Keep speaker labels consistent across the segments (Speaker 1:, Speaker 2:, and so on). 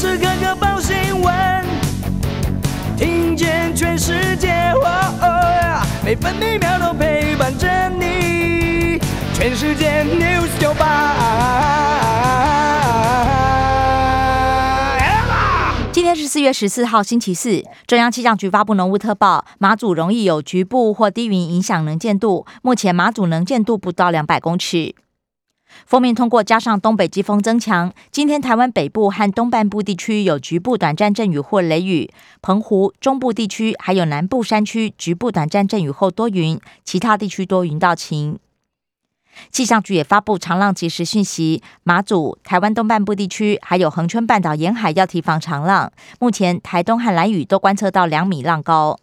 Speaker 1: 时刻刻报新闻，听见全世界，每分每秒都陪伴着你。全世界 news 九八。
Speaker 2: 今天是四月十四号，星期四。中央气象局发布浓雾特报，马祖容易有局部或低云影响能见度。目前马祖能见度不到两百公尺。封面通过，加上东北季风增强，今天台湾北部和东半部地区有局部短暂阵雨或雷雨，澎湖中部地区还有南部山区局部短暂阵雨后多云，其他地区多云到晴。气象局也发布长浪及时讯息，马祖、台湾东半部地区还有恒春半岛沿海要提防长浪。目前台东和蓝屿都观测到两米浪高。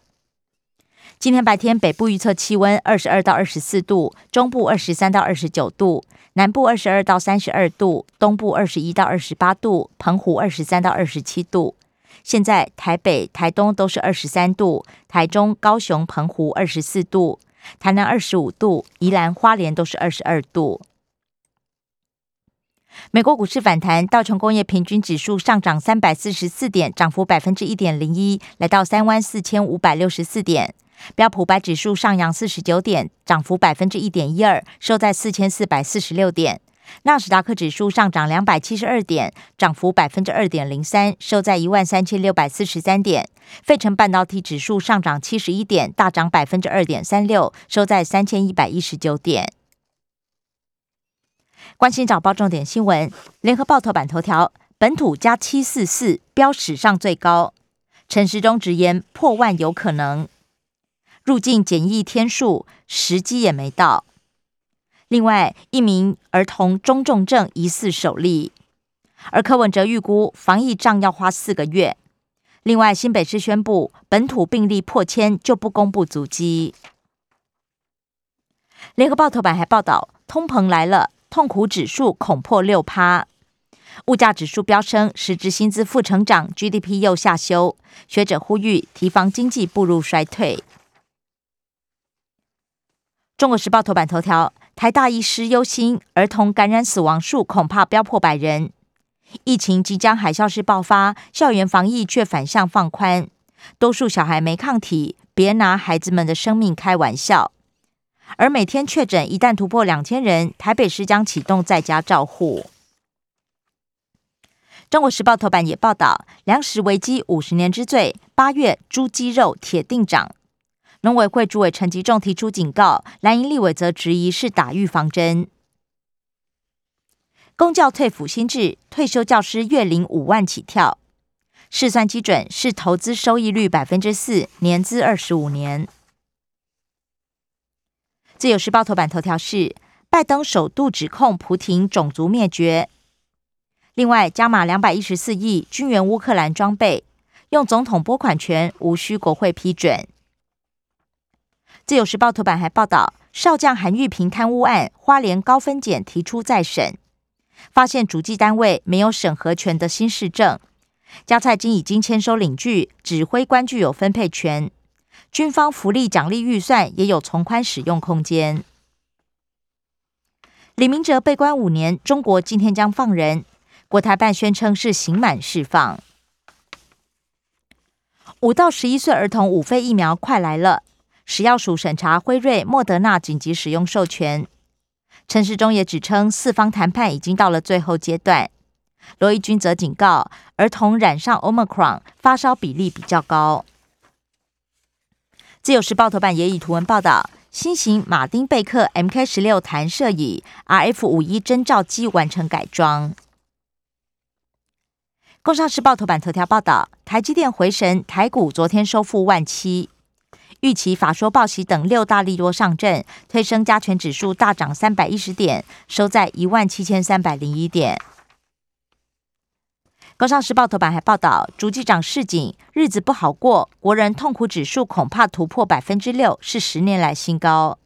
Speaker 2: 今天白天北部预测气温二十二到二十四度，中部二十三到二十九度，南部二十二到三十二度，东部二十一到二十八度，澎湖二十三到二十七度。现在台北、台东都是二十三度，台中、高雄、澎湖二十四度。台南二十五度，宜兰花莲都是二十二度。美国股市反弹，道琼工业平均指数上涨三百四十四点，涨幅百分之一点零一，来到三万四千五百六十四点。标普白指数上扬四十九点，涨幅百分之一点一二，收在四千四百四十六点。纳斯达克指数上涨两百七十二点，涨幅百分之二点零三，收在一万三千六百四十三点。费城半导体指数上涨七十一点，大涨百分之二点三六，收在三千一百一十九点。关心早报重点新闻，联合报头版头条：本土加七四四，标史上最高。陈时中直言破万有可能。入境检疫天数时机也没到。另外一名儿童中重症疑似首例，而柯文哲预估防疫仗要花四个月。另外新北市宣布本土病例破千就不公布足迹。联合报头版还报道通膨来了，痛苦指数恐破六趴，物价指数飙升，实质薪资负成长，GDP 又下修，学者呼吁提防经济步入衰退。中国时报头版头条。台大医师忧心，儿童感染死亡数恐怕飙破百人。疫情即将海啸式爆发，校园防疫却反向放宽。多数小孩没抗体，别拿孩子们的生命开玩笑。而每天确诊一旦突破两千人，台北市将启动在家照护。中国时报头版也报道，粮食危机五十年之最，八月猪鸡肉铁定涨。农委会主委陈吉仲提出警告，蓝营立委则质疑是打预防针。公教退辅新制，退休教师月领五万起跳，试算基准是投资收益率百分之四，年资二十五年。自由时报头版头条是拜登首度指控普廷种族灭绝。另外加码两百一十四亿军援乌克兰装备，用总统拨款权，无需国会批准。自由时报头版还报道，少将韩玉平贪污案，花莲高分检提出再审，发现主计单位没有审核权的新市政，加菜金已经签收领据，指挥官具有分配权，军方福利奖励预算也有从宽使用空间。李明哲被关五年，中国今天将放人，国台办宣称是刑满释放。五到十一岁儿童五费疫苗快来了。食药署审查辉瑞、莫德纳紧急使用授权。陈世忠也指称，四方谈判已经到了最后阶段。罗毅军则警告，儿童染上 Omicron 发烧比例比较高。自由时报头版也以图文报道，新型马丁贝克 Mk 十六弹射椅 RF 五一侦照机完成改装。工商时报头版头条报道，台积电回神，台股昨天收复万七。预期法说报喜等六大利多上阵，推升加权指数大涨三百一十点，收在一万七千三百零一点。工商时报头版还报道，主机长市井日子不好过，国人痛苦指数恐怕突破百分之六，是十年来新高。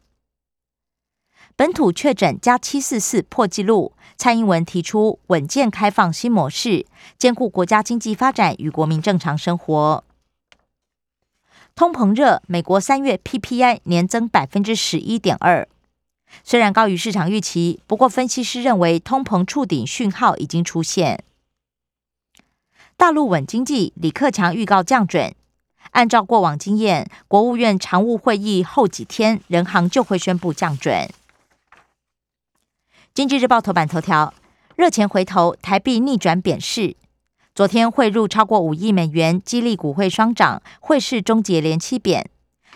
Speaker 2: 本土确诊加七四四破纪录，蔡英文提出稳健开放新模式，兼顾国家经济发展与国民正常生活。通膨热，美国三月 PPI 年增百分之十一点二，虽然高于市场预期，不过分析师认为通膨触顶讯号已经出现。大陆稳经济，李克强预告降准。按照过往经验，国务院常务会议后几天，人行就会宣布降准。经济日报头版头条：热钱回头，台币逆转贬势。昨天汇入超过五亿美元，激励股汇双涨，汇市终结连七贬。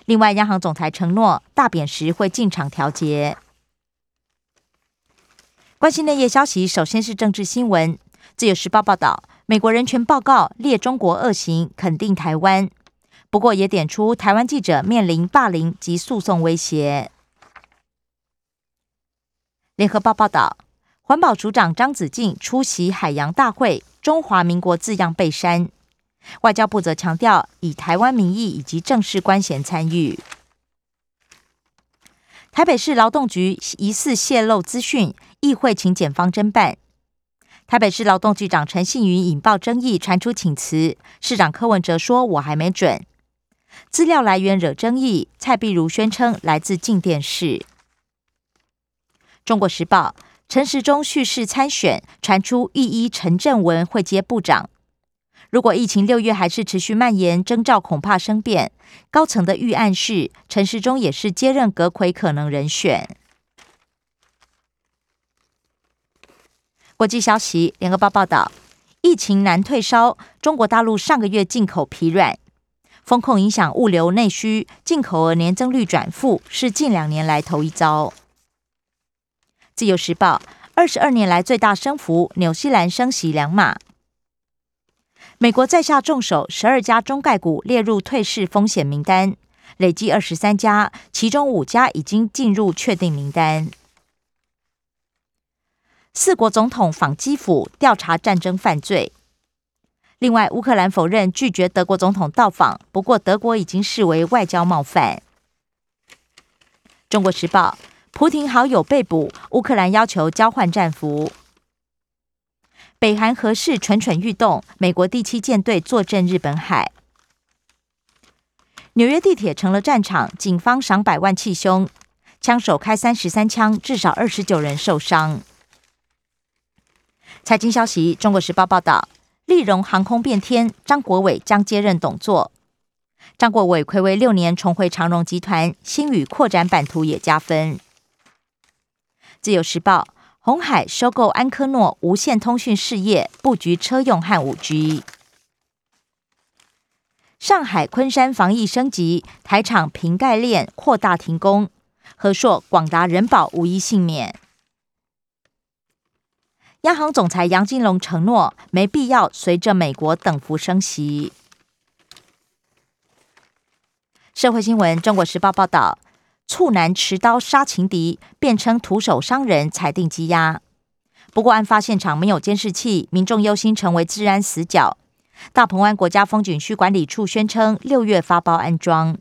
Speaker 2: 另外，央行总裁承诺大贬时会进场调节。关心内页消息，首先是政治新闻。自由时报报道，美国人权报告列中国恶行，肯定台湾，不过也点出台湾记者面临霸凌及诉讼威胁。联合报报道，环保署长张子静出席海洋大会，中华民国字样被删。外交部则强调，以台湾名义以及正式官衔参与。台北市劳动局疑似泄露资讯，议会请检方侦办。台北市劳动局长陈信云引爆争议，传出请辞。市长柯文哲说：“我还没准。”资料来源惹争议，蔡碧如宣称来自静电视。中国时报陈时中蓄势参选，传出一一陈正文会接部长。如果疫情六月还是持续蔓延，征兆恐怕生变。高层的预案是陈时中也是接任阁魁可能人选。国际消息，联合报报道，疫情难退烧，中国大陆上个月进口疲软，风控影响物流内需，进口额年增率转负，是近两年来头一遭。自由时报二十二年来最大升幅，纽西兰升息两码。美国在下重手，十二家中概股列入退市风险名单，累计二十三家，其中五家已经进入确定名单。四国总统访基辅调查战争犯罪。另外，乌克兰否认拒绝德国总统到访，不过德国已经视为外交冒犯。中国时报。普廷好友被捕，乌克兰要求交换战俘。北韩核试蠢蠢欲动，美国第七舰队坐镇日本海。纽约地铁成了战场，警方赏百万气凶，枪手开三十三枪，至少二十九人受伤。财经消息，中国时报报道，立荣航空变天，张国伟将接任董座。张国伟暌违六年重回长荣集团，新宇扩展版图也加分。自由时报：红海收购安科诺无线通讯事业，布局车用和五 G。上海昆山防疫升级，台厂瓶盖链扩大停工，和硕、广达、人保无一幸免。央行总裁杨金龙承诺，没必要随着美国等幅升息。社会新闻：中国时报报道。处男持刀杀情敌，辩称徒手伤人，裁定羁押。不过案发现场没有监视器，民众忧心成为治安死角。大鹏湾国家风景区管理处宣称，六月发包安装。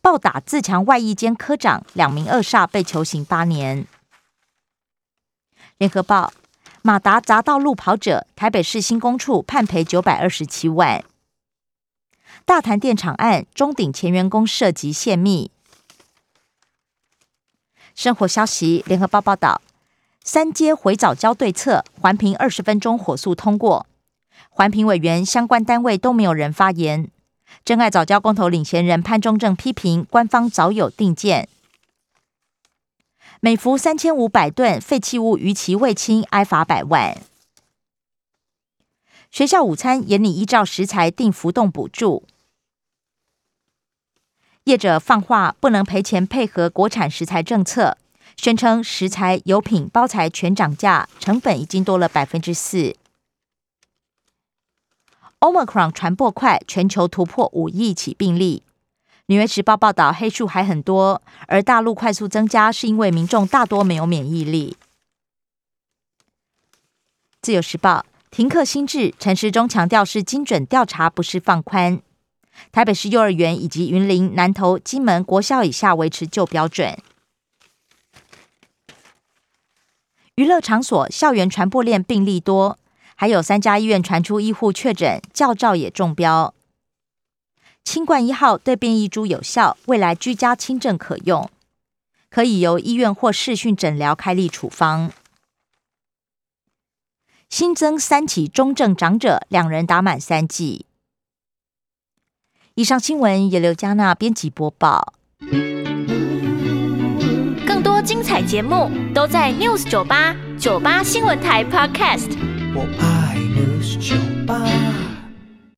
Speaker 2: 暴打自强外役兼科长，两名恶煞被囚刑八年。联合报：马达砸到路跑者，台北市新公处判赔九百二十七万。大潭电厂案，中鼎前员工涉及泄密。生活消息，联合报报道：三阶回早交对策，环评二十分钟火速通过。环评委员相关单位都没有人发言。真爱早教公投领衔人潘中正批评官方早有定见。每幅三千五百吨废弃物逾期未清，挨罚百万。学校午餐严拟依照食材定浮动补助。业者放话不能赔钱，配合国产食材政策，宣称食材、油品、包材全涨价，成本已经多了百分之四。Omicron 传播快，全球突破五亿起病例。纽约时报报道，黑数还很多，而大陆快速增加是因为民众大多没有免疫力。自由时报停课新制，陈时中强调是精准调查，不是放宽。台北市幼儿园以及云林、南投、金门国校以下维持旧标准。娱乐场所校园传播链病例多，还有三家医院传出医护确诊，教照也中标。清冠一号对变异株有效，未来居家轻症可用，可以由医院或视讯诊疗开立处方。新增三起中症长者，两人打满三剂。以上新闻由刘嘉娜编辑播报。
Speaker 3: 更多精彩节目都在 News 九八九八新闻台 Podcast。
Speaker 1: 我爱 News 酒吧。